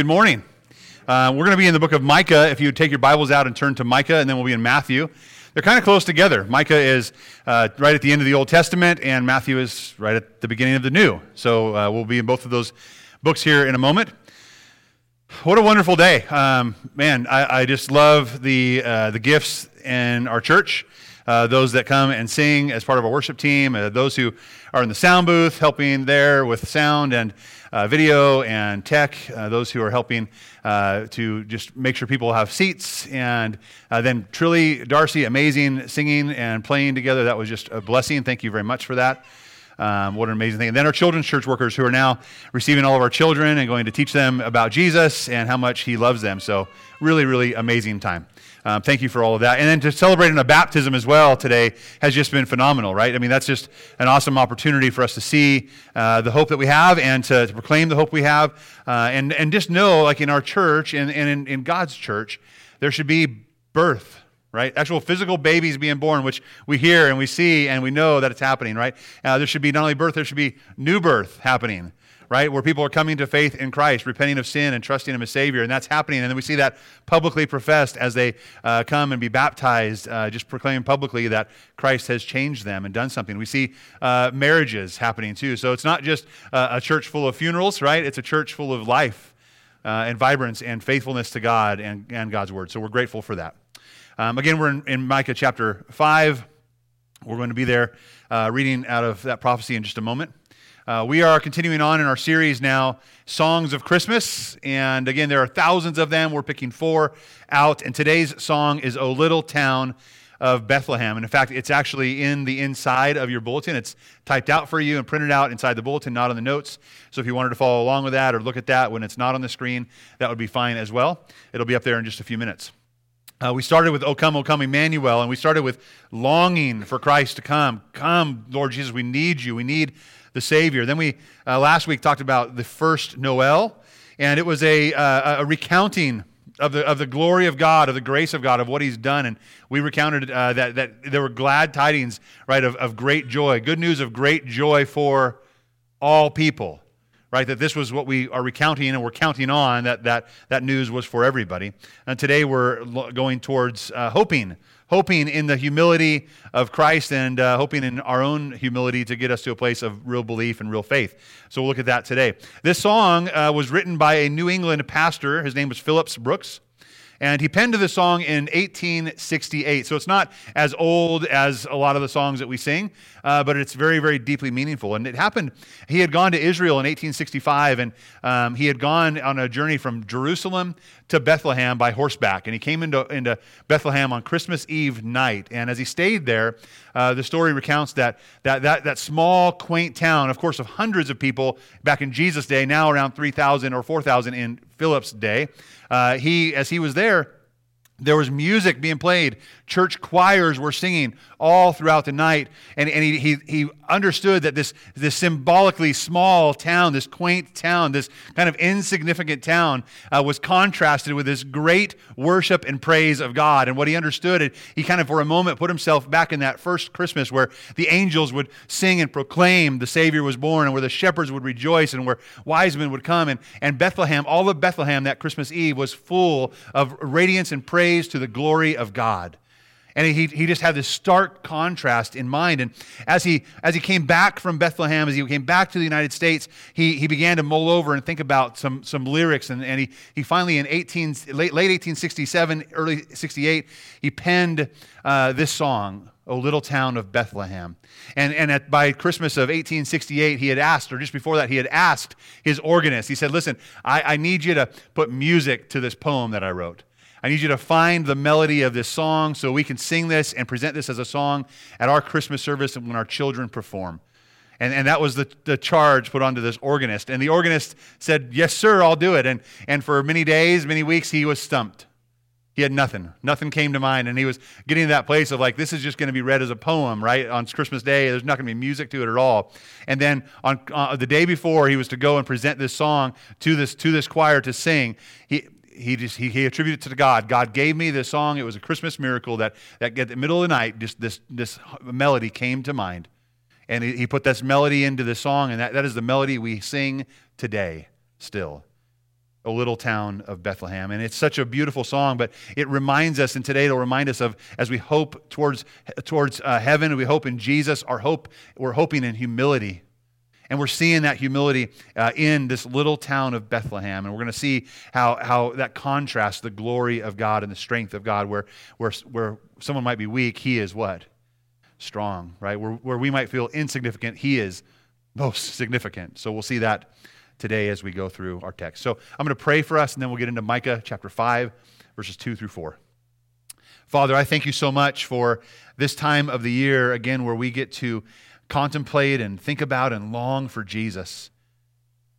Good morning. Uh, we're going to be in the book of Micah. If you take your Bibles out and turn to Micah, and then we'll be in Matthew. They're kind of close together. Micah is uh, right at the end of the Old Testament, and Matthew is right at the beginning of the New. So uh, we'll be in both of those books here in a moment. What a wonderful day. Um, man, I, I, just love the, uh, the gifts in our church. Uh, those that come and sing as part of our worship team, uh, those who are in the sound booth helping there with sound and uh, video and tech, uh, those who are helping uh, to just make sure people have seats. And uh, then Trilly, Darcy, amazing singing and playing together. That was just a blessing. Thank you very much for that. Um, what an amazing thing. And then our children's church workers who are now receiving all of our children and going to teach them about Jesus and how much he loves them. So, really, really amazing time. Um, thank you for all of that. And then to celebrate in a baptism as well today has just been phenomenal, right? I mean, that's just an awesome opportunity for us to see uh, the hope that we have and to, to proclaim the hope we have. Uh, and, and just know, like in our church and, and in, in God's church, there should be birth right? Actual physical babies being born, which we hear and we see and we know that it's happening, right? Uh, there should be not only birth, there should be new birth happening right? Where people are coming to faith in Christ, repenting of sin and trusting Him as Savior. And that's happening. And then we see that publicly professed as they uh, come and be baptized, uh, just proclaiming publicly that Christ has changed them and done something. We see uh, marriages happening too. So it's not just uh, a church full of funerals, right? It's a church full of life uh, and vibrance and faithfulness to God and, and God's Word. So we're grateful for that. Um, again, we're in, in, Micah chapter 5. We're going to be there uh, reading out of that prophecy in just a moment. Uh, we are continuing on in our series now, Songs of Christmas. And again, there are thousands of them. We're picking four out. And today's song is O Little Town of Bethlehem. And in fact, it's actually in the inside of your bulletin. It's typed out for you and printed out inside the bulletin, not on the notes. So if you wanted to follow along with that or look at that when it's not on the screen, that would be fine as well. It'll be up there in just a few minutes. Uh, we started with O come, O come, Emmanuel, and we started with longing for Christ to come. Come, Lord Jesus, we need you. We need the Savior. Then we uh, last week talked about the first Noel, and it was a, uh, a recounting of the, of the glory of God, of the grace of God, of what He's done. And we recounted uh, that, that there were glad tidings, right, of, of great joy, good news of great joy for all people, right? That this was what we are recounting and we're counting on, that that, that news was for everybody. And today we're going towards uh, hoping hoping in the humility of Christ and uh, hoping in our own humility to get us to a place of real belief and real faith. So we'll look at that today. This song uh, was written by a New England pastor. His name was Phillips Brooks. And he penned the song in 1868. So it's not as old as a lot of the songs that we sing, uh, but it's very, very deeply meaningful. And it happened, he had gone to Israel in 1865, and um, he had gone on a journey from Jerusalem to Bethlehem by horseback. And he came into, into Bethlehem on Christmas Eve night. And as he stayed there, uh, the story recounts that, that, that, that small, quaint town, of course, of hundreds of people back in Jesus' day, now around 3,000 or 4,000 in Philip's day, uh, he, as he was there, there was music being played. Church choirs were singing all throughout the night. And, and he, he, he understood that this, this symbolically small town, this quaint town, this kind of insignificant town, uh, was contrasted with this great worship and praise of God. And what he understood, he kind of for a moment put himself back in that first Christmas where the angels would sing and proclaim the Savior was born, and where the shepherds would rejoice, and where wise men would come. And, and Bethlehem, all of Bethlehem that Christmas Eve was full of radiance and praise praise to the glory of God. And he, he just had this stark contrast in mind. And as he, as he came back from Bethlehem, as he came back to the United States, he, he began to mull over and think about some, some lyrics. And, and he, he finally, in 18, late, late 1867, early 68, he penned uh, this song, O Little Town of Bethlehem. And, and at, by Christmas of 1868, he had asked, or just before that, he had asked his organist, he said, Listen, I, I need you to put music to this poem that I wrote. I need you to find the melody of this song so we can sing this and present this as a song at our Christmas service when our children perform. And, and that was the, the charge put onto this organist. And the organist said, Yes, sir, I'll do it. And, and for many days, many weeks, he was stumped. He had nothing. Nothing came to mind. And he was getting to that place of like, this is just going to be read as a poem, right? On Christmas Day, there's not going to be music to it at all. And then on uh, the day before he was to go and present this song to this, to this choir to sing, he, he just he, he attributed it to God. God gave me this song. It was a Christmas miracle that that at the middle of the night, just this this melody came to mind, and he, he put this melody into the song, and that, that is the melody we sing today still. O little town of Bethlehem. And it's such a beautiful song, but it reminds us, and today it'll remind us of as we hope towards, towards uh, heaven, we hope in Jesus, our hope, we're hoping in humility. And we're seeing that humility uh, in this little town of Bethlehem. And we're going to see how, how that contrasts the glory of God and the strength of God, where, where, where someone might be weak, he is what? Strong, right? Where, where we might feel insignificant, he is most significant. So we'll see that today as we go through our text. So I'm going to pray for us, and then we'll get into Micah chapter 5, verses 2 through 4. Father, I thank you so much for this time of the year, again, where we get to contemplate and think about and long for Jesus.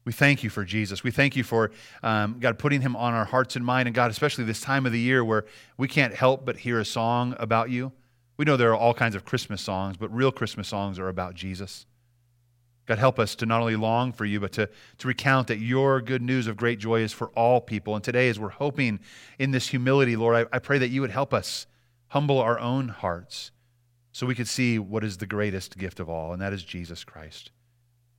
We thank you for Jesus. We thank you for, um, God, putting him on our hearts and mind. And God, especially this time of the year where we can't help but hear a song about you. We know there are all kinds of Christmas songs, but real Christmas songs are about Jesus. God, help us to not only long for you, but to, to recount that your good news of great joy is for all people. And today, as we're hoping in this humility, Lord, I, I pray that you would help us humble our own hearts so we could see what is the greatest gift of all, and that is Jesus Christ.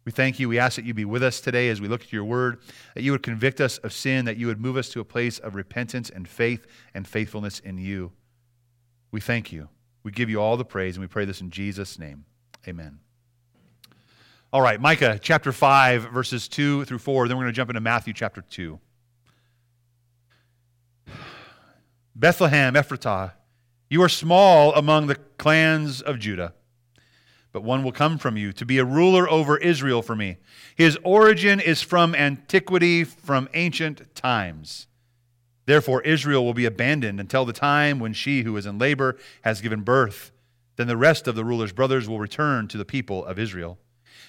We thank you. We ask that you be with us today as we look at your word, that you would convict us of sin, that you would move us to a place of repentance and faith and faithfulness in you. We thank you. We give you all the praise, and we pray this in Jesus' name. Amen. All right, Micah chapter 5, verses 2 through 4. Then we're going to jump into Matthew chapter 2. Bethlehem, Ephrathah, you are small among the clans of Judah, but one will come from you to be a ruler over Israel for me. His origin is from antiquity, from ancient times. Therefore, Israel will be abandoned until the time when she who is in labor has given birth. Then the rest of the ruler's brothers will return to the people of Israel.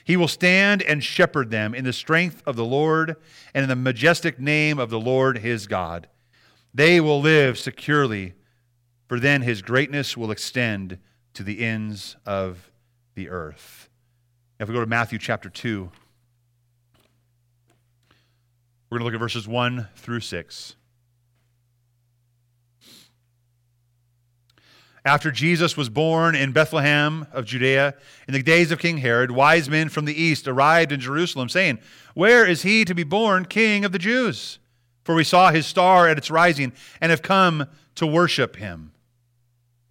He will stand and shepherd them in the strength of the Lord and in the majestic name of the Lord his God. They will live securely, for then his greatness will extend to the ends of the earth. Now, if we go to Matthew chapter 2, we're going to look at verses 1 through 6. After Jesus was born in Bethlehem of Judea, in the days of King Herod, wise men from the east arrived in Jerusalem, saying, Where is he to be born king of the Jews? For we saw his star at its rising and have come to worship him.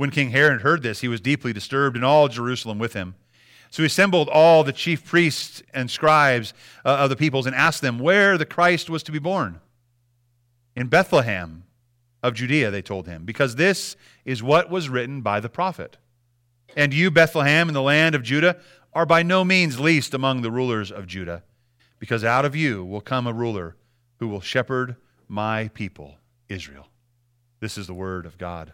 When King Herod heard this, he was deeply disturbed, and all Jerusalem with him. So he assembled all the chief priests and scribes uh, of the peoples and asked them where the Christ was to be born. In Bethlehem of Judea, they told him, because this is what was written by the prophet. And you, Bethlehem, in the land of Judah, are by no means least among the rulers of Judah, because out of you will come a ruler who will shepherd my people, Israel. This is the word of God.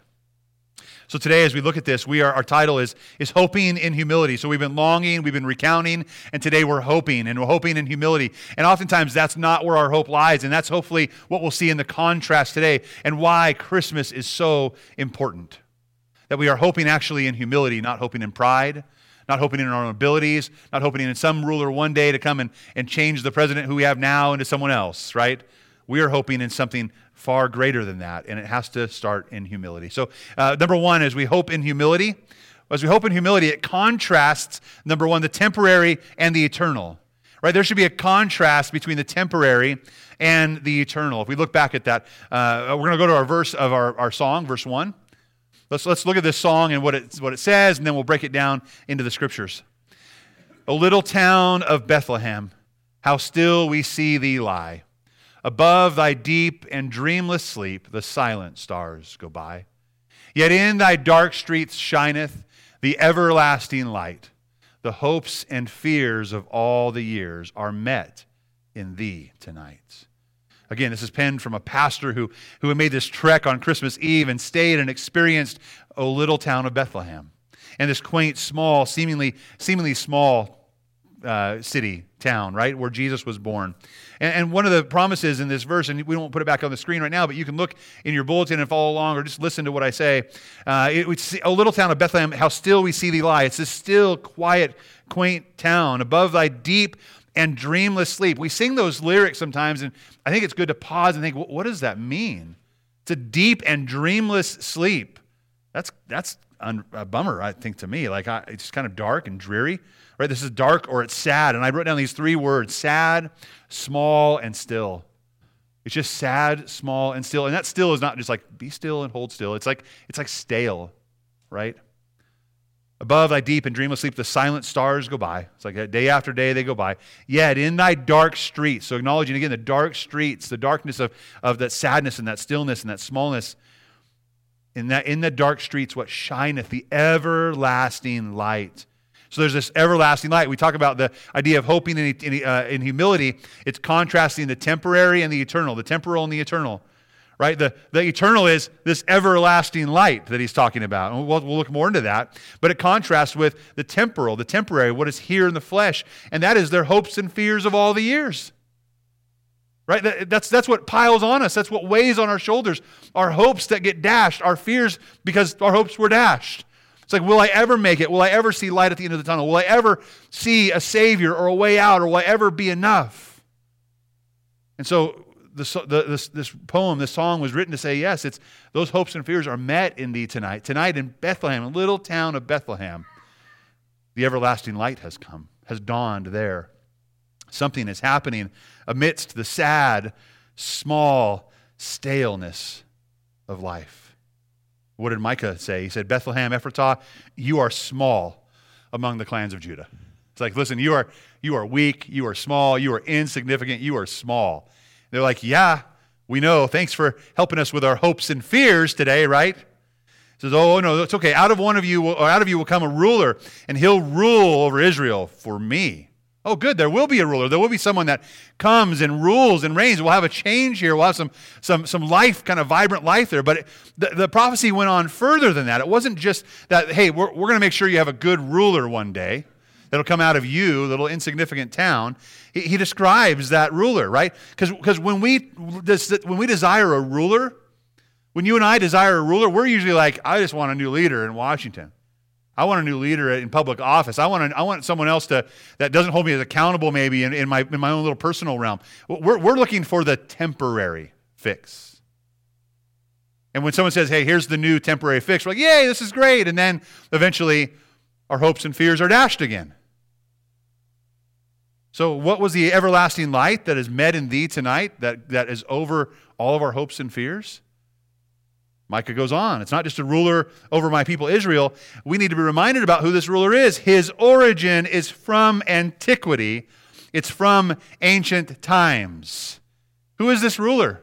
So today, as we look at this, we are, our title is, is Hoping in Humility. So we've been longing, we've been recounting, and today we're hoping, and we're hoping in humility. And oftentimes that's not where our hope lies, and that's hopefully what we'll see in the contrast today and why Christmas is so important. That we are hoping actually in humility, not hoping in pride, not hoping in our own abilities, not hoping in some ruler one day to come and, and change the president who we have now into someone else, right? We are hoping in something far greater than that, and it has to start in humility. So, uh, number one, as we hope in humility, as we hope in humility, it contrasts, number one, the temporary and the eternal. Right? There should be a contrast between the temporary and the eternal. If we look back at that, uh, we're going to go to our verse of our, our song, verse 1. Let's, let's look at this song and what it, what it says, and then we'll break it down into the scriptures. O little town of Bethlehem, how still we see thee lie. Above thy deep and dreamless sleep, the silent stars go by. Yet in thy dark streets shineth the everlasting light. The hopes and fears of all the years are met in thee tonight. Again, this is penned from a pastor who, who had made this trek on Christmas Eve and stayed and experienced a little town of Bethlehem. And this quaint, small, seemingly, seemingly small uh, city, town, right, where Jesus was born. And, and, one of the promises in this verse, and we won't put it back on the screen right now, but you can look in your bulletin and follow along or just listen to what I say. Uh, it, it's a little town of Bethlehem, how still we see thee lie. It's this still, quiet, quaint town above thy deep and dreamless sleep. We sing those lyrics sometimes, and I think it's good to pause and think, what does that mean? It's a deep and dreamless sleep. That's, that's a bummer, I think, to me. Like, I, it's kind of dark and dreary. Right? This is dark or it's sad. And I wrote down these three words sad, small, and still. It's just sad, small, and still. And that still is not just like be still and hold still. It's like it's like stale, right? Above thy deep and dreamless sleep, the silent stars go by. It's like day after day they go by. Yet in thy dark streets, so acknowledging again the dark streets, the darkness of, of that sadness and that stillness and that smallness, in that in the dark streets, what shineth the everlasting light. So there's this everlasting light. We talk about the idea of hoping in, in, uh, in humility. It's contrasting the temporary and the eternal, the temporal and the eternal right? The, the eternal is this everlasting light that he's talking about. And we'll, we'll look more into that. But it contrasts with the temporal, the temporary, what is here in the flesh. And that is their hopes and fears of all the years. Right? That's, that's what piles on us. That's what weighs on our shoulders. Our hopes that get dashed, our fears because our hopes were dashed. It's like, will I ever make it? Will I ever see light at the end of the tunnel? Will I ever see a Savior or a way out? Or will I ever be enough? And so the, this, this poem, this song was written to say, yes, it's those hopes and fears are met in thee tonight. Tonight in Bethlehem, a little town of Bethlehem, the everlasting light has come, has dawned there. Something is happening amidst the sad, small staleness of life. What did Micah say? He said, Bethlehem, Ephrathah, you are small among the clans of Judah. It's like, listen, you are, you are weak, you are small, you are insignificant, you are small. They're like, Yeah, we know. Thanks for helping us with our hopes and fears today, right? He says, Oh, no, it's okay. Out of one of you, will, out of you will come a ruler, and he'll rule over Israel for me. Oh, good. There will be a ruler. There will be someone that comes and rules and reigns. We'll have a change here. We'll have some, some, some life, kind of vibrant life there. But it, the, the prophecy went on further than that. It wasn't just that, hey, we're, we're going to make sure you have a good ruler one day that'll come out of you, little insignificant town. He, he describes that ruler, right? Because when we when we desire a ruler, when you and I desire a ruler, we're usually like, I just want a new leader in Washington. I want a new leader in public office. I want, a, I want someone else to, that doesn't hold me as accountable, maybe in, in, my, in my own little personal realm. We're, we're looking for the temporary fix. And when someone says, hey, here's the new temporary fix, we're like, yay, this is great. And then eventually our hopes and fears are dashed again. So, what was the everlasting light that is met in thee tonight, that, that is over all of our hopes and fears? Micah goes on. It's not just a ruler over my people Israel. We need to be reminded about who this ruler is. His origin is from antiquity, it's from ancient times. Who is this ruler?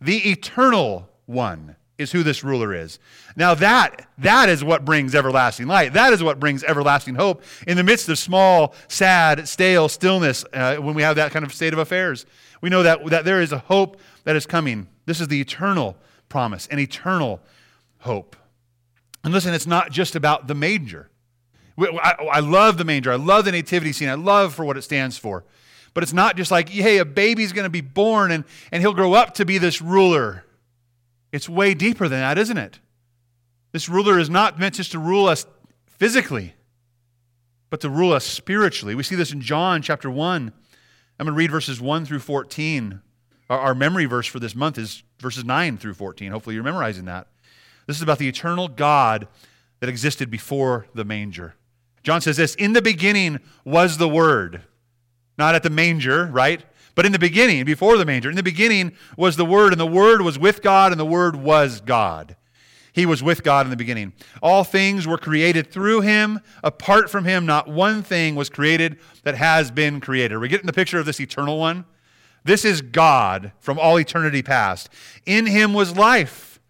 The eternal one is who this ruler is. Now that that is what brings everlasting light. That is what brings everlasting hope in the midst of small, sad, stale stillness uh, when we have that kind of state of affairs. We know that, that there is a hope that is coming. This is the eternal promise, an eternal hope. And listen, it's not just about the manger. I, love the manger. I love the nativity scene. I love for what it stands for. But it's not just like, hey, a baby's going to be born and, and he'll grow up to be this ruler. It's way deeper than that, isn't it? This ruler is not meant just to rule us physically, but to rule us spiritually. We see this in John chapter 1. I'm going to read verses 1 through 14. Our, our memory verse for this month is verses 9 through 14. Hopefully, you're memorizing that. This is about the eternal God that existed before the manger. John says this In the beginning was the Word. Not at the manger, right? But in the beginning, before the manger, in the beginning was the Word, and the Word was with God, and the Word was God. He was with God in the beginning. All things were created through him. Apart from him, not one thing was created that has been created. Are we getting the picture of this eternal one? This is God from all eternity past. In him was life,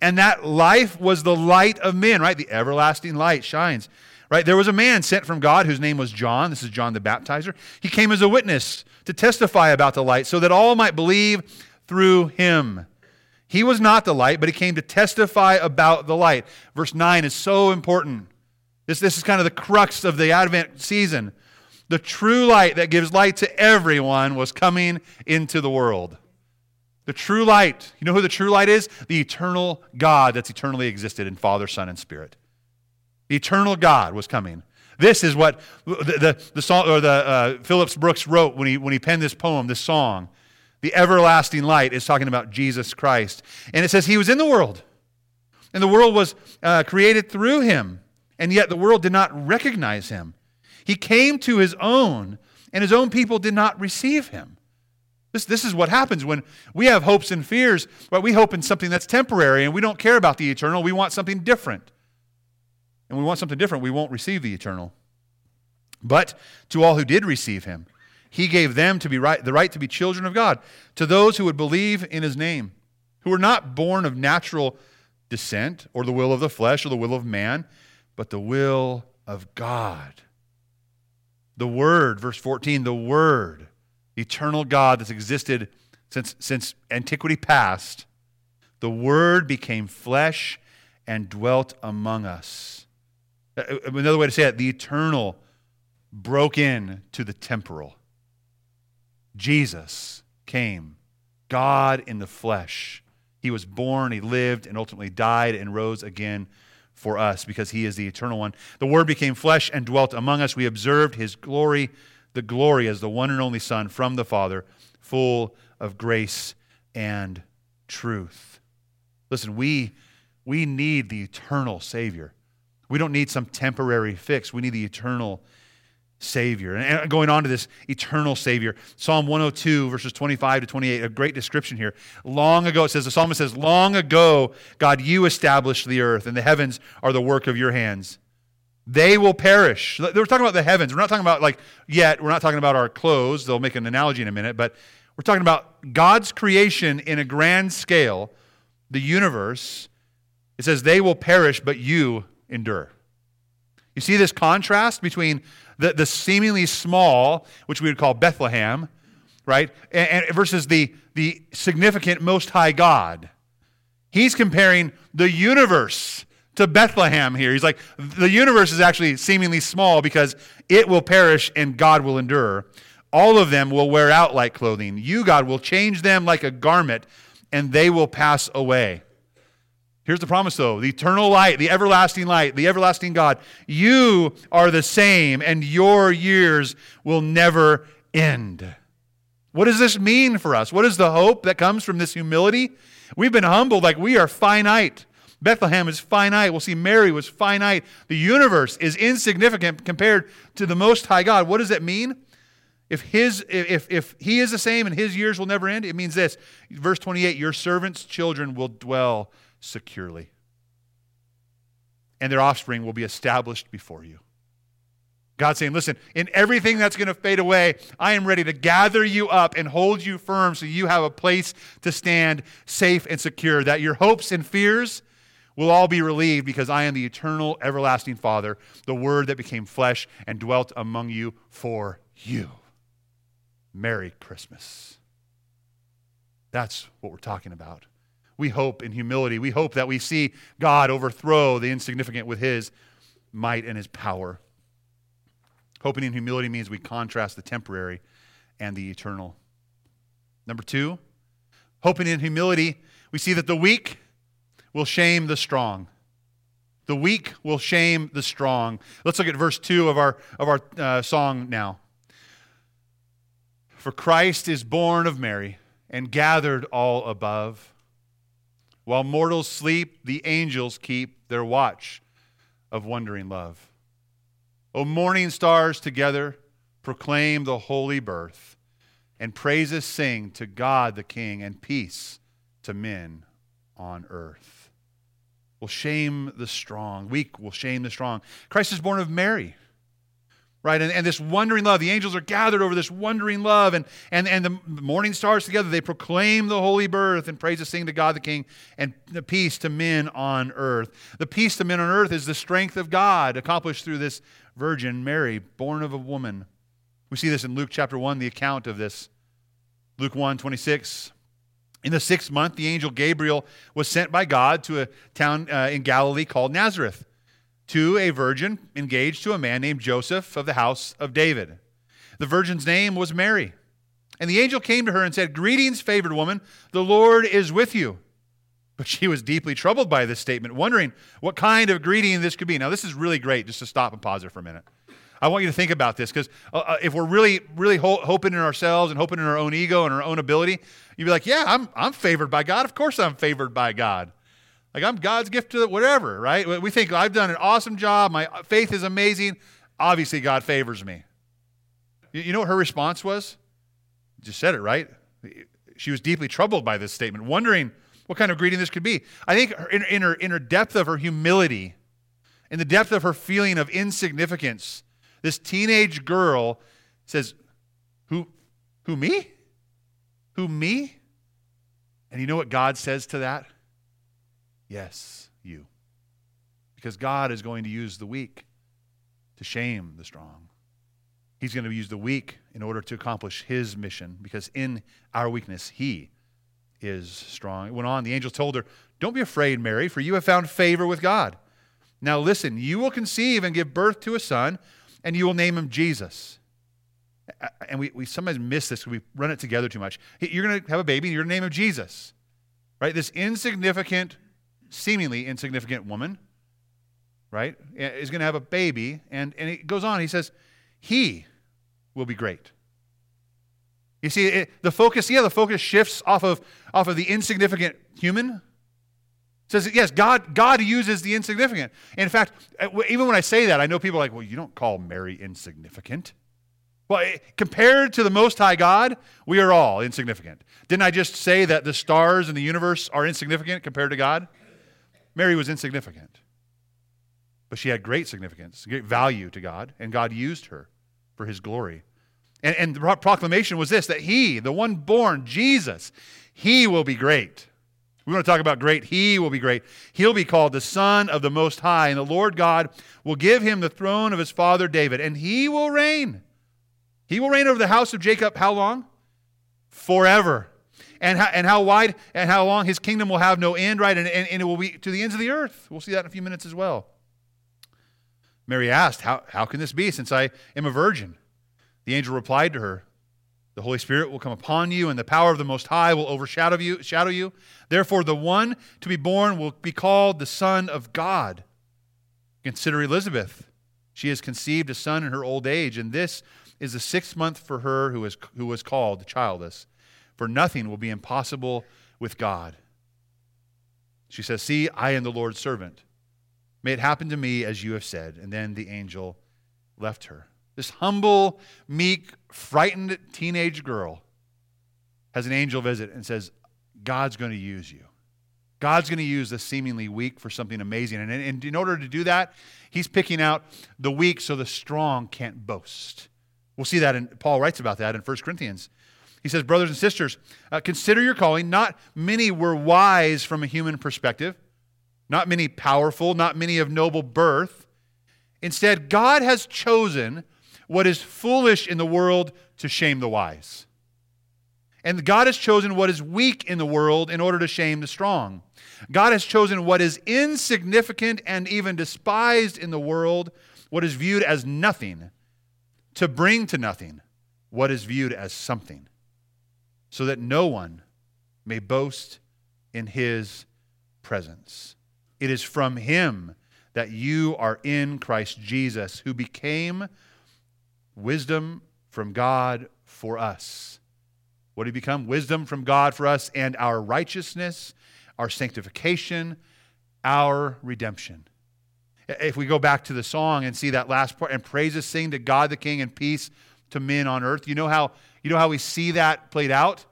and that life was the light of men, right? The everlasting light shines. Right? There was a man sent from God whose name was John. This is John the Baptizer. He came as a witness to testify about the light so that all might believe through him. He was not the light, but he came to testify about the light. Verse 9 is so important. This, this is kind of the crux of the Advent season. The true light that gives light to everyone was coming into the world. The true light. You know who the true light is? The eternal God that's eternally existed in Father, Son, and Spirit. The eternal God was coming. This is what the, the, the song, or the uh, Phillips Brooks wrote when he, when he penned this poem, this song. The everlasting light is talking about Jesus Christ. And it says he was in the world, and the world was uh, created through him, and yet the world did not recognize him. He came to his own, and his own people did not receive him. This, this is what happens when we have hopes and fears, but we hope in something that's temporary and we don't care about the eternal. We want something different. And we want something different, we won't receive the eternal. But to all who did receive him, he gave them to be right, the right to be children of God, to those who would believe in his name, who were not born of natural descent or the will of the flesh or the will of man, but the will of God. The Word, verse 14, the Word, eternal God that's existed since, since antiquity past, the Word became flesh and dwelt among us. Uh, uh, another way to say it, the eternal broke in to the temporal. Jesus came, God in the flesh. He was born, he lived, and ultimately died and rose again for us because he is the eternal one. The Word became flesh and dwelt among us. We observed his glory, the glory as the one and only Son from the Father, full of grace and truth. Listen, we, we need the eternal Savior. We don't need some temporary fix. We need the eternal Savior. And going on to this eternal Savior, Psalm 102, verses 25 to 28, a great description here. Long ago, it says, the psalmist says, Long ago, God, you established the earth, and the heavens are the work of your hands. They will perish. We're talking about the heavens. We're not talking about, like, yet, we're not talking about our clothes. They'll make an analogy in a minute, but we're talking about God's creation in a grand scale, the universe. It says, They will perish, but you endure. You see this contrast between the, the seemingly small, which we would call Bethlehem, right? And, and versus the, the significant Most High God. He's comparing the universe to Bethlehem here. He's like, the universe is actually seemingly small because it will perish and God will endure. All of them will wear out like clothing. You, God, will change them like a garment and they will pass away. Here's the promise, though the eternal light, the everlasting light, the everlasting God. You are the same, and your years will never end. What does this mean for us? What is the hope that comes from this humility? We've been humbled like we are finite. Bethlehem is finite. We'll see Mary was finite. The universe is insignificant compared to the Most High God. What does that mean? If, his, if, if he is the same and his years will never end, it means this. Verse 28 Your servants' children will dwell securely. And their offspring will be established before you. God's saying, listen, in everything that's going to fade away, I am ready to gather you up and hold you firm so you have a place to stand safe and secure, that your hopes and fears will all be relieved because I am the eternal, everlasting Father, the Word that became flesh and dwelt among you for you. Merry Christmas. That's what we're talking about we hope in humility. We hope that we see God overthrow the insignificant with his might and his power. Hoping in humility means we contrast the temporary and the eternal. Number two, hoping in humility, we see that the weak will shame the strong. The weak will shame the strong. Let's look at verse 2 of our, of our uh, song now. For Christ is born of Mary and gathered all above. While mortals sleep, the angels keep their watch of wondering love. O morning stars together proclaim the holy birth, and praises sing to God the King, and peace to men on earth. Will shame the strong, weak will shame the strong. Christ is born of Mary right? And, and this wondering love, the angels are gathered over this wondering love, and, and, and the morning stars together, they proclaim the holy birth and praise praises sing to God the King, and the peace to men on earth. The peace to men on earth is the strength of God accomplished through this Virgin Mary, born of a woman. We see this in Luke chapter 1, the account of this. Luke 1 26. In the sixth month, the angel Gabriel was sent by God to a town uh, in Galilee called Nazareth to a virgin engaged to a man named Joseph of the house of David. The virgin's name was Mary. And the angel came to her and said, Greetings, favored woman, the Lord is with you. But she was deeply troubled by this statement, wondering what kind of greeting this could be. Now, this is really great just to stop and pause there for a minute. I want you to think about this because uh, uh, if we're really, really ho- hoping in ourselves and hoping in our own ego and our own ability, you'd be like, Yeah, I'm, I'm favored by God. Of course, I'm favored by God. Like I'm God's gift to whatever, right? We think I've done an awesome job. My faith is amazing. Obviously, God favors me. You know what her response was? Just said it, right? She was deeply troubled by this statement, wondering what kind of greeting this could be. I think in, in, her, in her depth of her humility, in the depth of her feeling of insignificance, this teenage girl says, Who, who me? Who me? And you know what God says to that? Yes, you. Because God is going to use the weak to shame the strong. He's going to use the weak in order to accomplish his mission because in our weakness, he is strong. It went on. The angel told her, Don't be afraid, Mary, for you have found favor with God. Now listen, you will conceive and give birth to a son, and you will name him Jesus. And we, we sometimes miss this we run it together too much. You're going to have a baby, and you're going to name him Jesus. Right? This insignificant, seemingly insignificant woman, right, is going to have a baby. And, and it goes on. He says, He will be great. You see, it, the focus, yeah, the focus shifts off of, off of the insignificant human. It says, yes, God, God uses the insignificant. in fact, uh, even when I say that, I know people are like, well, you don't call Mary insignificant. Well, compared to the Most High God, we are all insignificant. Didn't I just say that the stars in the universe are insignificant compared to God? Mary was insignificant. But she had great significance, great value to God, and God used her for his glory. And, and the proclamation was this that he, the one born, Jesus, he will be great. We want to talk about great. He will be great. He'll be called the Son of the Most High, and the Lord God will give him the throne of his father David, and he will reign. He will reign over the house of Jacob how long? Forever. And how, and how wide and how long his kingdom will have no end, right? And, and, and it will be to the ends of the earth. We'll see that in a few minutes as well. Mary asked, How, how can this be since I am a virgin? The angel replied to her, The Holy Spirit will come upon you, and the power of the Most High will overshadow you. Shadow you. Therefore, the one to be born will be called the Son of God. Consider Elizabeth. She has conceived a son in her old age, and this is the sixth month for her who, is, who was called childless. For nothing will be impossible with God. She says, See, I am the Lord's servant. May it happen to me as you have said. And then the angel left her. This humble, meek, frightened teenage girl has an angel visit and says, God's going to use you. God's going to use the seemingly weak for something amazing. And, in order to do that, he's picking out the weak so the strong can't boast. We'll see that, and Paul writes about that in 1 Corinthians. He says, Brothers and sisters, uh, consider your calling. Not many were wise from a human perspective, not many powerful, not many of noble birth. Instead, God has chosen what is foolish in the world to shame the wise. And God has chosen what is weak in the world in order to shame the strong. God has chosen what is insignificant and even despised in the world, what is viewed as nothing, to bring to nothing what is viewed as something, so that no one may boast in his presence. It is from him that you are in Christ Jesus, who became wisdom from God for us. What did he become? Wisdom from God for us and our righteousness, our sanctification, our redemption. If we go back to the song and see that last part, and praises sing to God the King and peace to men on earth, you know how, you know how we see that played out?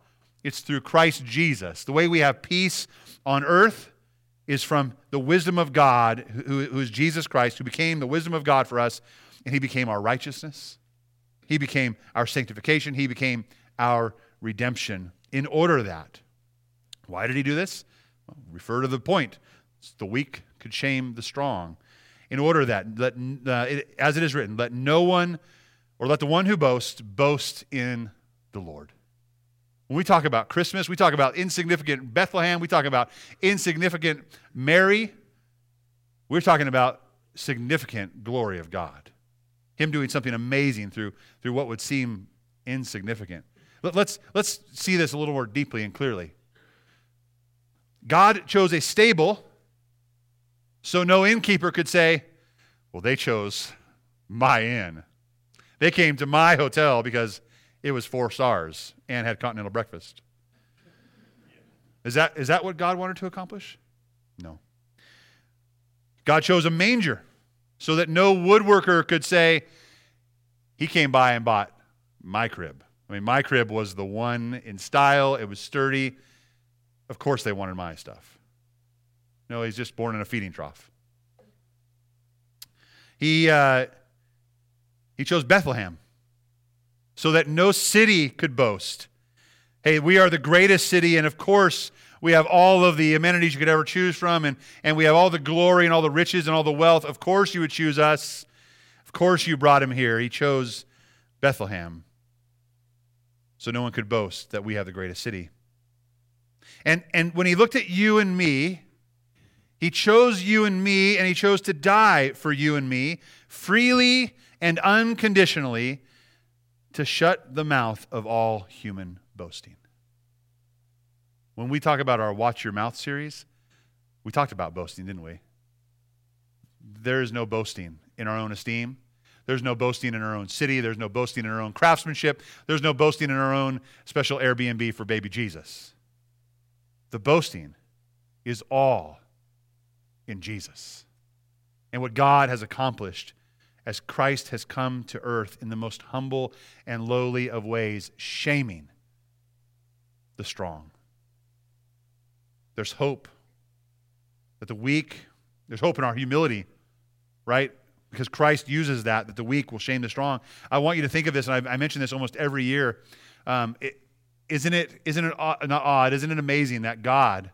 It's through Christ Jesus. The way we have peace on earth is from the wisdom of God, who, who is Jesus Christ, who became the wisdom of God for us, and he became our righteousness. He became our sanctification. He became our redemption in order that. Why did he do this? Well, refer to the point. The weak could shame the strong. In order that, let, uh, it, as it is written, let no one or let the one who boasts boast in the Lord. When we talk about Christmas, we talk about insignificant Bethlehem, we talk about insignificant Mary, we're talking about significant glory of God. Him doing something amazing through, through what would seem insignificant. Let, let's, let's see this a little more deeply and clearly. God chose a stable so no innkeeper could say, Well, they chose my inn. They came to my hotel because it was four stars and had continental breakfast. Is that, is that what God wanted to accomplish? No. God chose a manger so that no woodworker could say, He came by and bought my crib. I mean, my crib was the one in style, it was sturdy. Of course, they wanted my stuff. No, he's just born in a feeding trough. He, uh, he chose Bethlehem so that no city could boast. Hey, we are the greatest city, and of course, we have all of the amenities you could ever choose from, and, and we have all the glory and all the riches and all the wealth. Of course, you would choose us. Of course, you brought him here. He chose Bethlehem so no one could boast that we have the greatest city. And, and when he looked at you and me, he chose you and me, and he chose to die for you and me freely and unconditionally to shut the mouth of all human boasting. When we talk about our Watch Your Mouth series, we talked about boasting, didn't we? There is no boasting in our own esteem. There's no boasting in our own city. There's no boasting in our own craftsmanship. There's no boasting in our own special Airbnb for baby Jesus. The boasting is all in Jesus and what God has accomplished as Christ has come to earth in the most humble and lowly of ways, shaming the strong. There's hope that the weak, there's hope in our humility, right? Because Christ uses that, that the weak will shame the strong. I want you to think of this, and I, I mention this almost every year. Um, it, isn't it, isn't it not odd? Isn't it amazing that God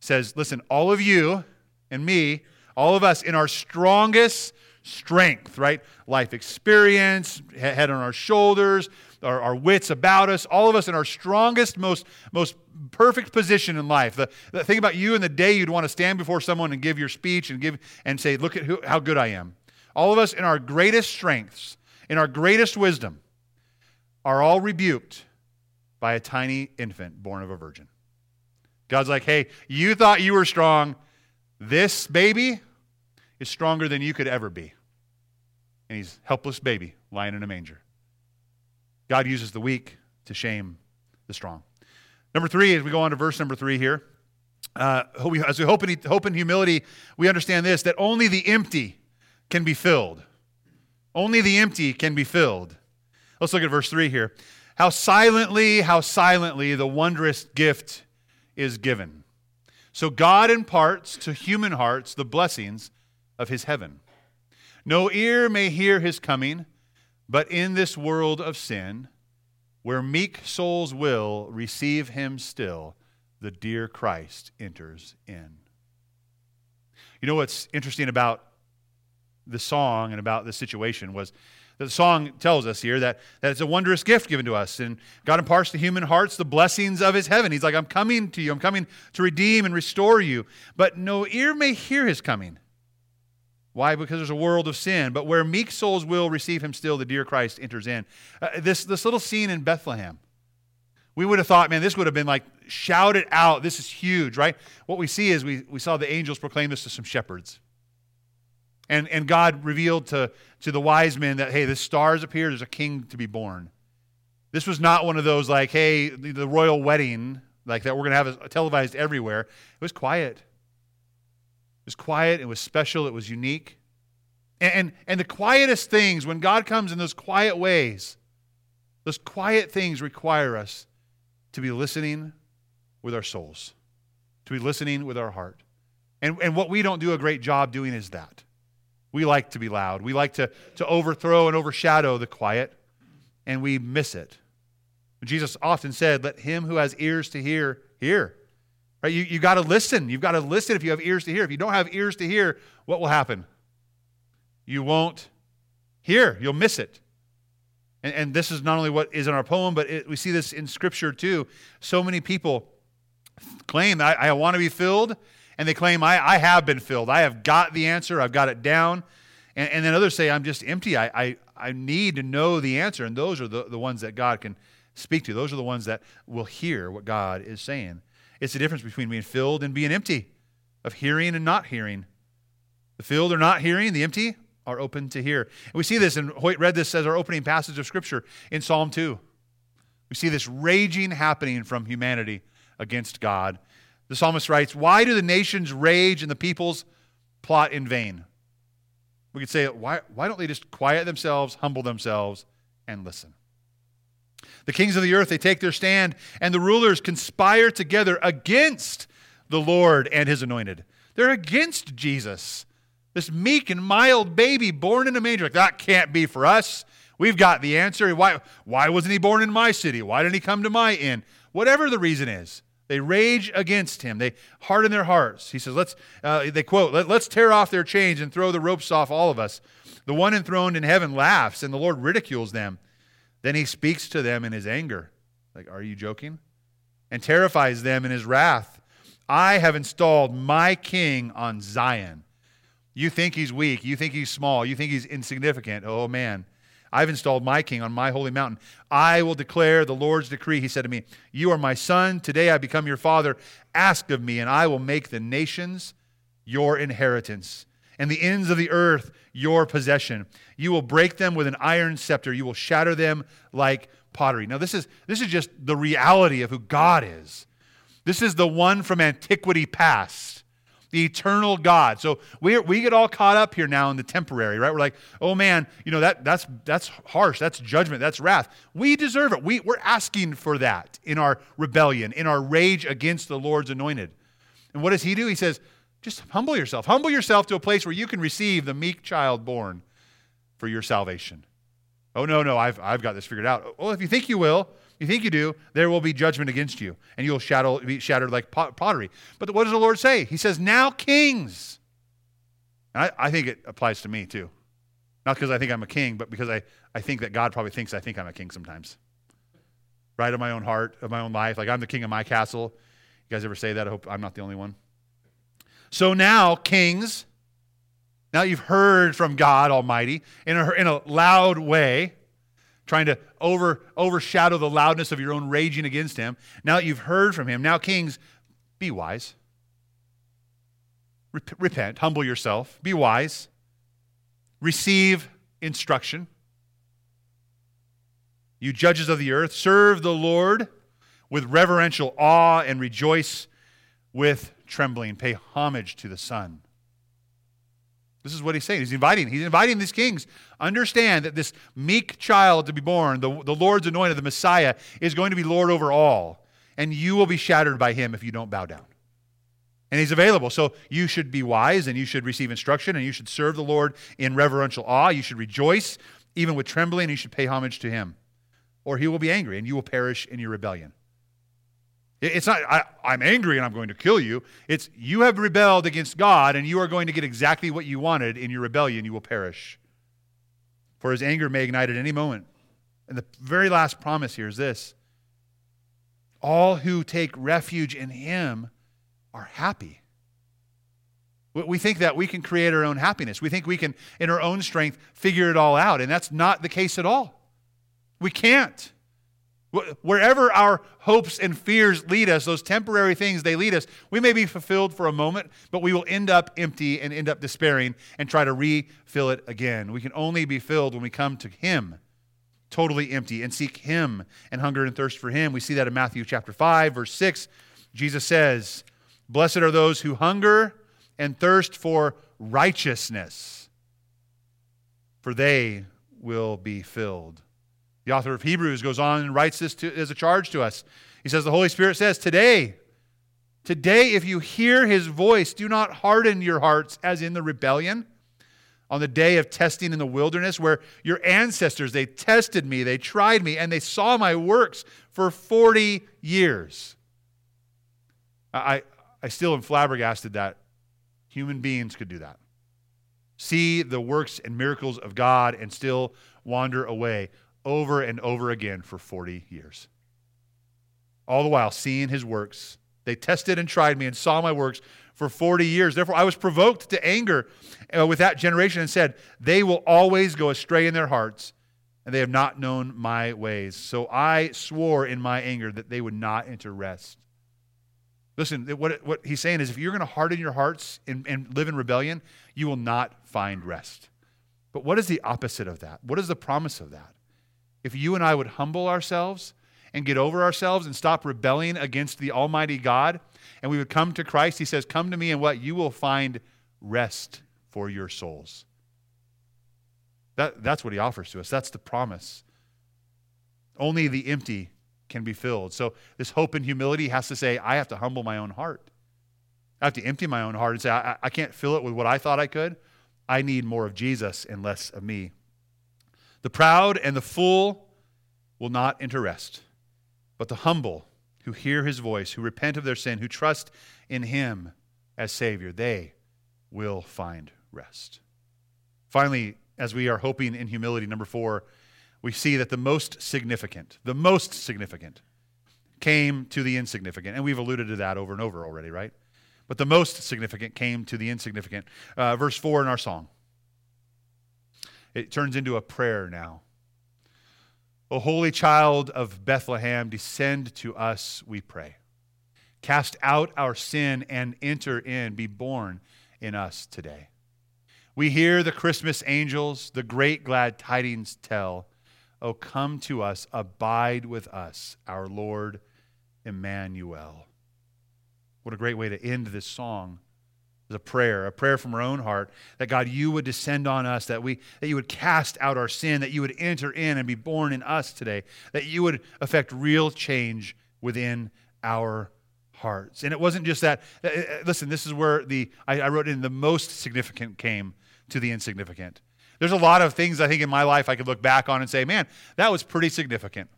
says, listen, all of you and me, all of us in our strongest strength, right? Life experience, head on our shoulders, our, our, wits about us, all of us in our strongest, most, most perfect position in life. The, the thing about you and the day you'd want to stand before someone and give your speech and give and say, look at who, how good I am. All of us in our greatest strengths, in our greatest wisdom, are all rebuked by a tiny infant born of a virgin. God's like, hey, you thought you were strong. This baby is stronger than you could ever be. And he's helpless baby lying in a manger. God uses the weak to shame the strong. Number three, as we go on to verse number three here, uh, as we hope in, hope in humility, we understand this that only the empty can be filled. Only the empty can be filled. Let's look at verse three here. How silently, how silently the wondrous gift is given. So God imparts to human hearts the blessings of his heaven. No ear may hear his coming, but in this world of sin, where meek souls will receive him still, the dear Christ enters in. You know what's interesting about the song and about the situation was the song tells us here that, that it's a wondrous gift given to us. And God imparts to human hearts the blessings of his heaven. He's like, I'm coming to you. I'm coming to redeem and restore you. But no ear may hear his coming. Why? Because there's a world of sin. But where meek souls will receive him still, the dear Christ enters in. Uh, this, this little scene in Bethlehem, we would have thought, man, this would have been like shouted out. This is huge, right? What we see is we, we saw the angels proclaim this to some shepherds. And, and God revealed to, to the wise men that, hey, the stars appear, there's a king to be born. This was not one of those like, hey, the, the royal wedding, like that we're going to have televised everywhere. It was quiet. It was quiet, it was special, it was unique. And, and, and the quietest things, when God comes in those quiet ways, those quiet things require us to be listening with our souls, to be listening with our heart. And, and what we don't do a great job doing is that. We like to be loud. We like to, to overthrow and overshadow the quiet, and we miss it. Jesus often said, Let him who has ears to hear, hear. Right? You, you got to listen. You've got to listen if you have ears to hear. If you don't have ears to hear, what will happen? You won't hear. You'll miss it. And, and this is not only what is in our poem, but it, we see this in Scripture too. So many people claim I, I want to be filled, and they claim, I, I have been filled. I have got the answer. I've got it down. And, and then others say, I'm just empty. I, I, I need to know the answer. And those are the, the ones that God can speak to. Those are the ones that will hear what God is saying. It's the difference between being filled and being empty, of hearing and not hearing. The filled are not hearing, the empty are open to hear. And we see this, and Hoyt read this as our opening passage of Scripture in Psalm 2. We see this raging happening from humanity against God. The psalmist writes, Why do the nations rage and the peoples plot in vain? We could say, why, why don't they just quiet themselves, humble themselves, and listen? The kings of the earth, they take their stand, and the rulers conspire together against the Lord and his anointed. They're against Jesus. This meek and mild baby born in a manger. Like, that can't be for us. We've got the answer. Why, why wasn't he born in my city? Why didn't he come to my inn? Whatever the reason is, they rage against him. They harden their hearts. He says, let's, uh, they quote, Let, let's tear off their chains and throw the ropes off all of us. The one enthroned in heaven laughs, and the Lord ridicules them. Then he speaks to them in his anger. Like, are you joking? And terrifies them in his wrath. I have installed my king on Zion. You think he's weak. You think he's small. You think he's insignificant. Oh, man. I've installed my king on my holy mountain. I will declare the Lord's decree. He said to me, You are my son. Today I become your father. Ask of me, and I will make the nations your inheritance and the ends of the earth your possession. You will break them with an iron scepter. You will shatter them like pottery. Now, this is, this is just the reality of who God is. This is the one from antiquity past, the eternal God. So we, we get all caught up here now in the temporary, right? We're like, oh man, you know, that, that's, that's harsh. That's judgment. That's wrath. We deserve it. We, we're asking for that in our rebellion, in our rage against the Lord's anointed. And what does he do? He says, just humble yourself. Humble yourself to a place where you can receive the meek child born for your salvation. Oh, no, no, I've, I've got this figured out. Well, if you think you will, you think you do, there will be judgment against you, and you'll be shattered like pottery. But what does the Lord say? He says, Now kings. And I, I think it applies to me too. Not because I think I'm a king, but because I, I think that God probably thinks I think I'm a king sometimes. Right of my own heart, of my own life. Like I'm the king of my castle. You guys ever say that? I hope I'm not the only one. So now, kings, now you've heard from God Almighty in a, in a loud way, trying to over, overshadow the loudness of your own raging against Him. Now that you've heard from Him, now, kings, be wise. Repent, humble yourself, be wise, receive instruction. You judges of the earth, serve the Lord with reverential awe and rejoice with trembling, pay homage to the Son. This is what he's saying. He's inviting, he's inviting these kings. Understand that this meek child to be born, the, the Lord's anointed, the Messiah, is going to be Lord over all. And you will be shattered by him if you don't bow down. And he's available. So you should be wise and you should receive instruction and you should serve the Lord in reverential awe. You should rejoice even with trembling and you should pay homage to him. Or he will be angry and you will perish in your rebellion. It's not, I, am angry and I'm going to kill you. It's, you have rebelled against God and you are going to get exactly what you wanted in your rebellion. You will perish. For his anger may ignite at any moment. And the very last promise here is this all who take refuge in him are happy. We think that we can create our own happiness. We think we can, in our own strength, figure it all out. And that's not the case at all. We can't. Wherever our hopes and fears lead us, those temporary things they lead us, we may be fulfilled for a moment, but we will end up empty and end up despairing and try to refill it again. We can only be filled when we come to Him, totally empty, and seek Him and hunger and thirst for Him. We see that in Matthew chapter 5, verse 6. Jesus says, Blessed are those who hunger and thirst for righteousness, for they will be filled. The author of Hebrews goes on and writes this to, as a charge to us. He says, The Holy Spirit says, Today, today, if you hear his voice, do not harden your hearts as in the rebellion on the day of testing in the wilderness, where your ancestors, they tested me, they tried me, and they saw my works for 40 years. I, I still am flabbergasted that human beings could do that. See the works and miracles of God and still wander away over and over again for 40 years. All the while seeing his works. They tested and tried me and saw my works for 40 years. Therefore, I was provoked to anger uh, with that generation and said, They will always go astray in their hearts, and they have not known my ways. So I swore in my anger that they would not enter rest. Listen, what, what he's saying is if you're going to harden your hearts and, and live in rebellion, you will not find rest. But what is the opposite of that? What is the promise of that? If you and I would humble ourselves and get over ourselves and stop rebelling against the Almighty God, and we would come to Christ, He says, Come to me, and what? You will find rest for your souls. That, that's what He offers to us. That's the promise. Only the empty can be filled. So this hope and humility has to say, I have to humble my own heart. I have to empty my own heart and say, I, I can't fill it with what I thought I could. I need more of Jesus and less of me. The proud and the full will not enter rest, but the humble who hear his voice, who repent of their sin, who trust in him as Savior, they will find rest. Finally, as we are hoping in humility, number four, we see that the most significant, the most significant, came to the insignificant. And we've alluded to that over and over already, right? But the most significant came to the insignificant. Uh, verse 4 in our song. It turns into a prayer now. O holy child of Bethlehem, descend to us, we pray. Cast out our sin and enter in, be born in us today. We hear the Christmas angels, the great glad tidings tell. Oh, come to us, abide with us, our Lord Emmanuel. What a great way to end this song. A prayer, a prayer from our own heart that God, you would descend on us, that we that you would cast out our sin, that you would enter in and be born in us today, that you would affect real change within our hearts. And it wasn't just that. Uh, uh, listen, this is where the I, I wrote in the most significant came to the insignificant. There's a lot of things I think in my life I could look back on and say, man, that was pretty significant.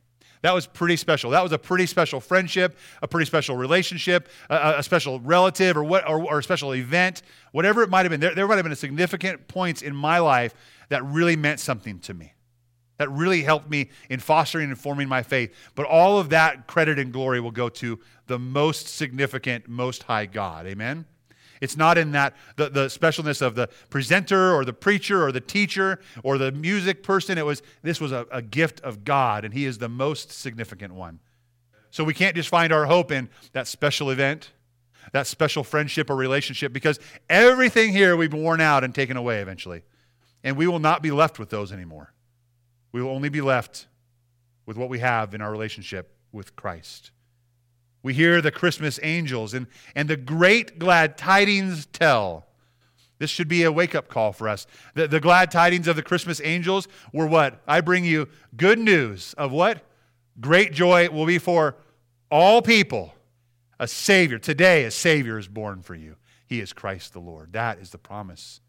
That was pretty special. That was a pretty special friendship, a pretty special relationship, a, a special relative, or what, or, or, a special event, whatever it might have been. There, there might have been significant points in my life that really meant something to me, that really helped me in fostering and forming my faith. But all of that credit and glory will go to the most significant, most high God. Amen. It's not in that the, the specialness of the presenter or the preacher or the teacher or the music person. It was this was a, a gift of God, and He is the most significant one. So we can't just find our hope in that special event, that special friendship or relationship, because everything here we've worn out and taken away eventually. And we will not be left with those anymore. We will only be left with what we have in our relationship with Christ. We hear the Christmas angels and, and the great glad tidings tell. This should be a wake up call for us. The, the glad tidings of the Christmas angels were what? I bring you good news of what? Great joy will be for all people. A Savior. Today, a Savior is born for you. He is Christ the Lord. That is the promise.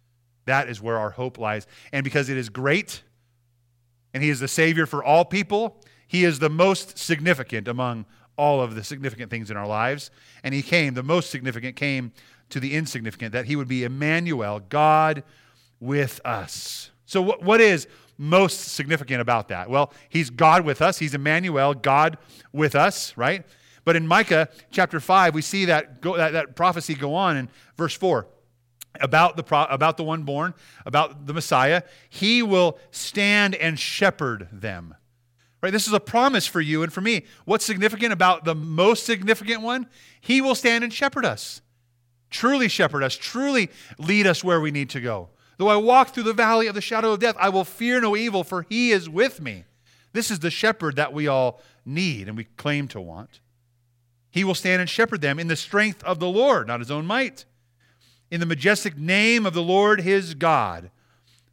That is where our hope lies. And because it is great, and He is the Savior for all people, He is the most significant among all of the significant things in our lives. And he came, the most significant came to the insignificant, that he would be Emmanuel, God with us. So, what, what is most significant about that? Well, he's God with us. He's Emmanuel, God with us, right? But in Micah chapter 5, we see that, go, that, that prophecy go on in verse 4 about the, about the one born, about the Messiah. He will stand and shepherd them. Right? This is a promise for you and for me. What's significant about the most significant one? He will stand and shepherd us. Truly shepherd us, truly lead us where we need to go. Though I walk through the valley of the shadow of death, I will fear no evil, for he is with me. This is the shepherd that we all need and we claim to want. He will stand and shepherd them in the strength of the Lord, not his own might, in the majestic name of the Lord his God.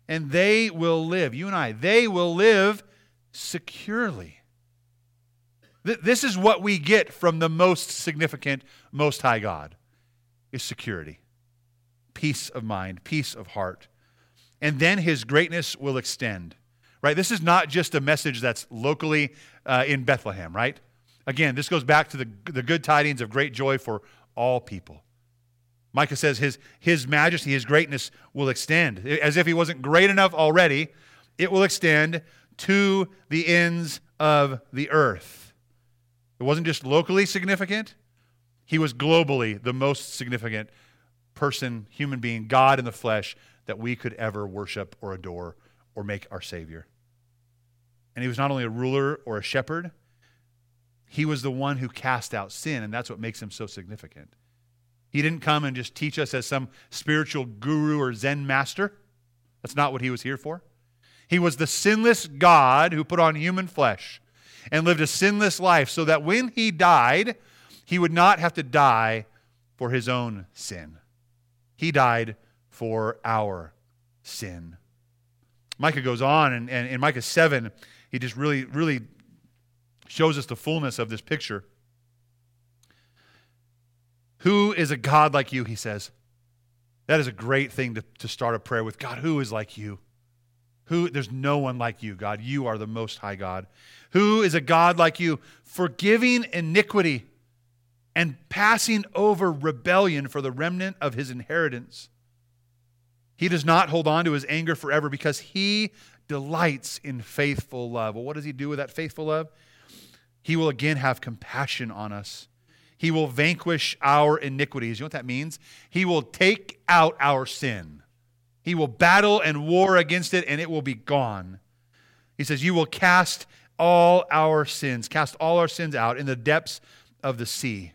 And they will live, you and I, they will live securely. This is what we get from the most significant, most high God is security, peace of mind, peace of heart. And then his greatness will extend. Right? This is not just a message that's locally uh, in Bethlehem, right? Again, this goes back to the, the good tidings of great joy for all people. Micah says his, his majesty, his greatness will extend. As if he wasn't great enough already, it will extend to the ends of the earth. It wasn't just locally significant, he was globally the most significant person, human being, God in the flesh that we could ever worship or adore or make our Savior. And he was not only a ruler or a shepherd, he was the one who cast out sin, and that's what makes him so significant. He didn't come and just teach us as some spiritual guru or Zen master. That's not what he was here for. He was the sinless God who put on human flesh and lived a sinless life so that when he died, he would not have to die for his own sin. He died for our sin. Micah goes on, and, and in Micah 7, he just really, really shows us the fullness of this picture. Who is a God like you, he says. That is a great thing to, to start a prayer with. God, who is like you? Who there's no one like you, God. You are the most high God. Who is a God like you, forgiving iniquity and passing over rebellion for the remnant of his inheritance? He does not hold on to his anger forever because he delights in faithful love. Well, what does he do with that faithful love? He will again have compassion on us. He will vanquish our iniquities. You know what that means? He will take out our sin. He will battle and war against it, and it will be gone. He says, You will cast all our sins, cast all our sins out in the depths of the sea.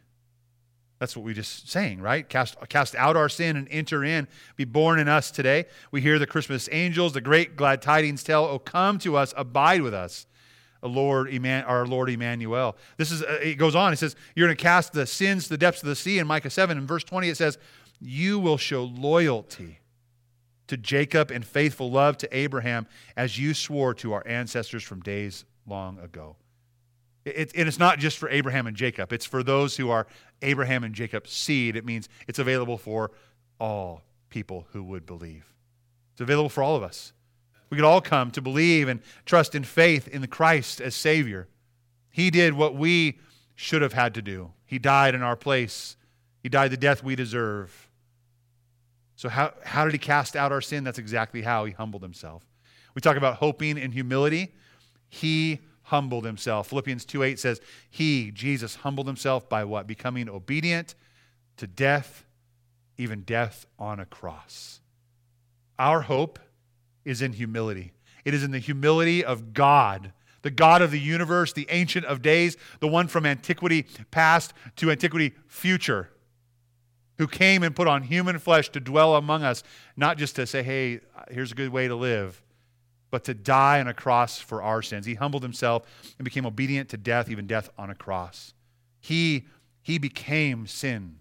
That's what we just saying, right? Cast, cast out our sin and enter in. Be born in us today. We hear the Christmas angels, the great glad tidings tell, Oh, come to us, abide with us. Lord, our Lord Emmanuel. This is, uh, it goes on. It says, You're going to cast the sins to the depths of the sea in Micah 7. In verse 20, it says, You will show loyalty to Jacob and faithful love to Abraham as you swore to our ancestors from days long ago. It, and it's not just for Abraham and Jacob, it's for those who are Abraham and Jacob's seed. It means it's available for all people who would believe. It's available for all of us. We could all come to believe and trust in faith in the Christ as Savior. He did what we should have had to do. He died in our place. He died the death we deserve. So, how, how did he cast out our sin? That's exactly how he humbled himself. We talk about hoping and humility. He humbled himself. Philippians 2 8 says, He, Jesus, humbled himself by what? Becoming obedient to death, even death on a cross. Our hope is in humility. It is in the humility of God, the God of the universe, the Ancient of Days, the one from antiquity past to antiquity future, who came and put on human flesh to dwell among us, not just to say, hey, here's a good way to live, but to die on a cross for our sins. He humbled himself and became obedient to death, even death on a cross. He, he became sin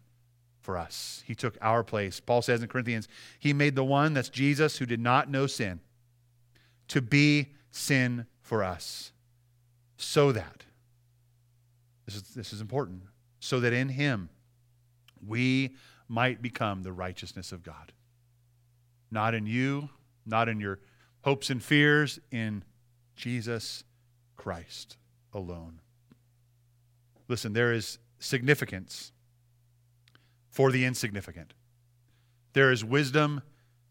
for us. He took our place. Paul says in Corinthians, He made the one, that's Jesus, who did not know sin, to be sin for us, so that, this is, this is important, so that in Him we might become the righteousness of God. Not in you, not in your hopes and fears, in Jesus Christ alone. Listen, there is significance for the insignificant. There is wisdom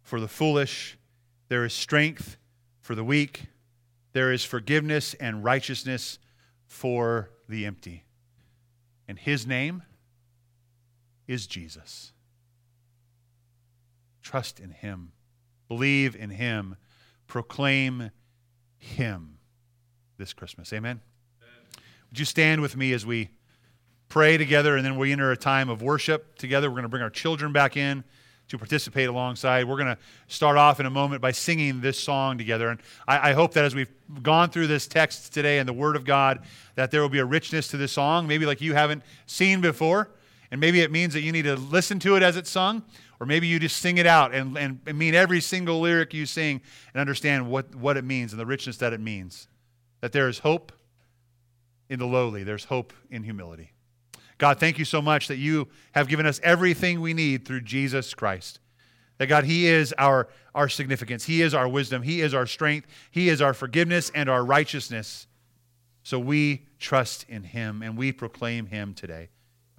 for the foolish. There is strength for the weak. There is forgiveness and righteousness for the empty. And his name is Jesus. Trust in him, believe in him, proclaim him this Christmas. Amen. Amen. Would you stand with me as we pray together, and then we enter a time of worship together. We're going to bring our children back in to participate alongside. We're going to start off in a moment by singing this song together. And I, I, hope that as we've gone through this text today and the Word of God, that there will be a richness to this song, maybe like you haven't seen before. And maybe it means that you need to listen to it as it's sung, or maybe you just sing it out and, and, mean every single lyric you sing and understand what, what it means and the richness that it means. That there is hope in the lowly, there's hope in humility. God, thank you so much that you have given us everything we need through Jesus Christ. That God, He is our, our significance. He is our wisdom. He is our strength. He is our forgiveness and our righteousness. So we trust in Him and we proclaim Him today.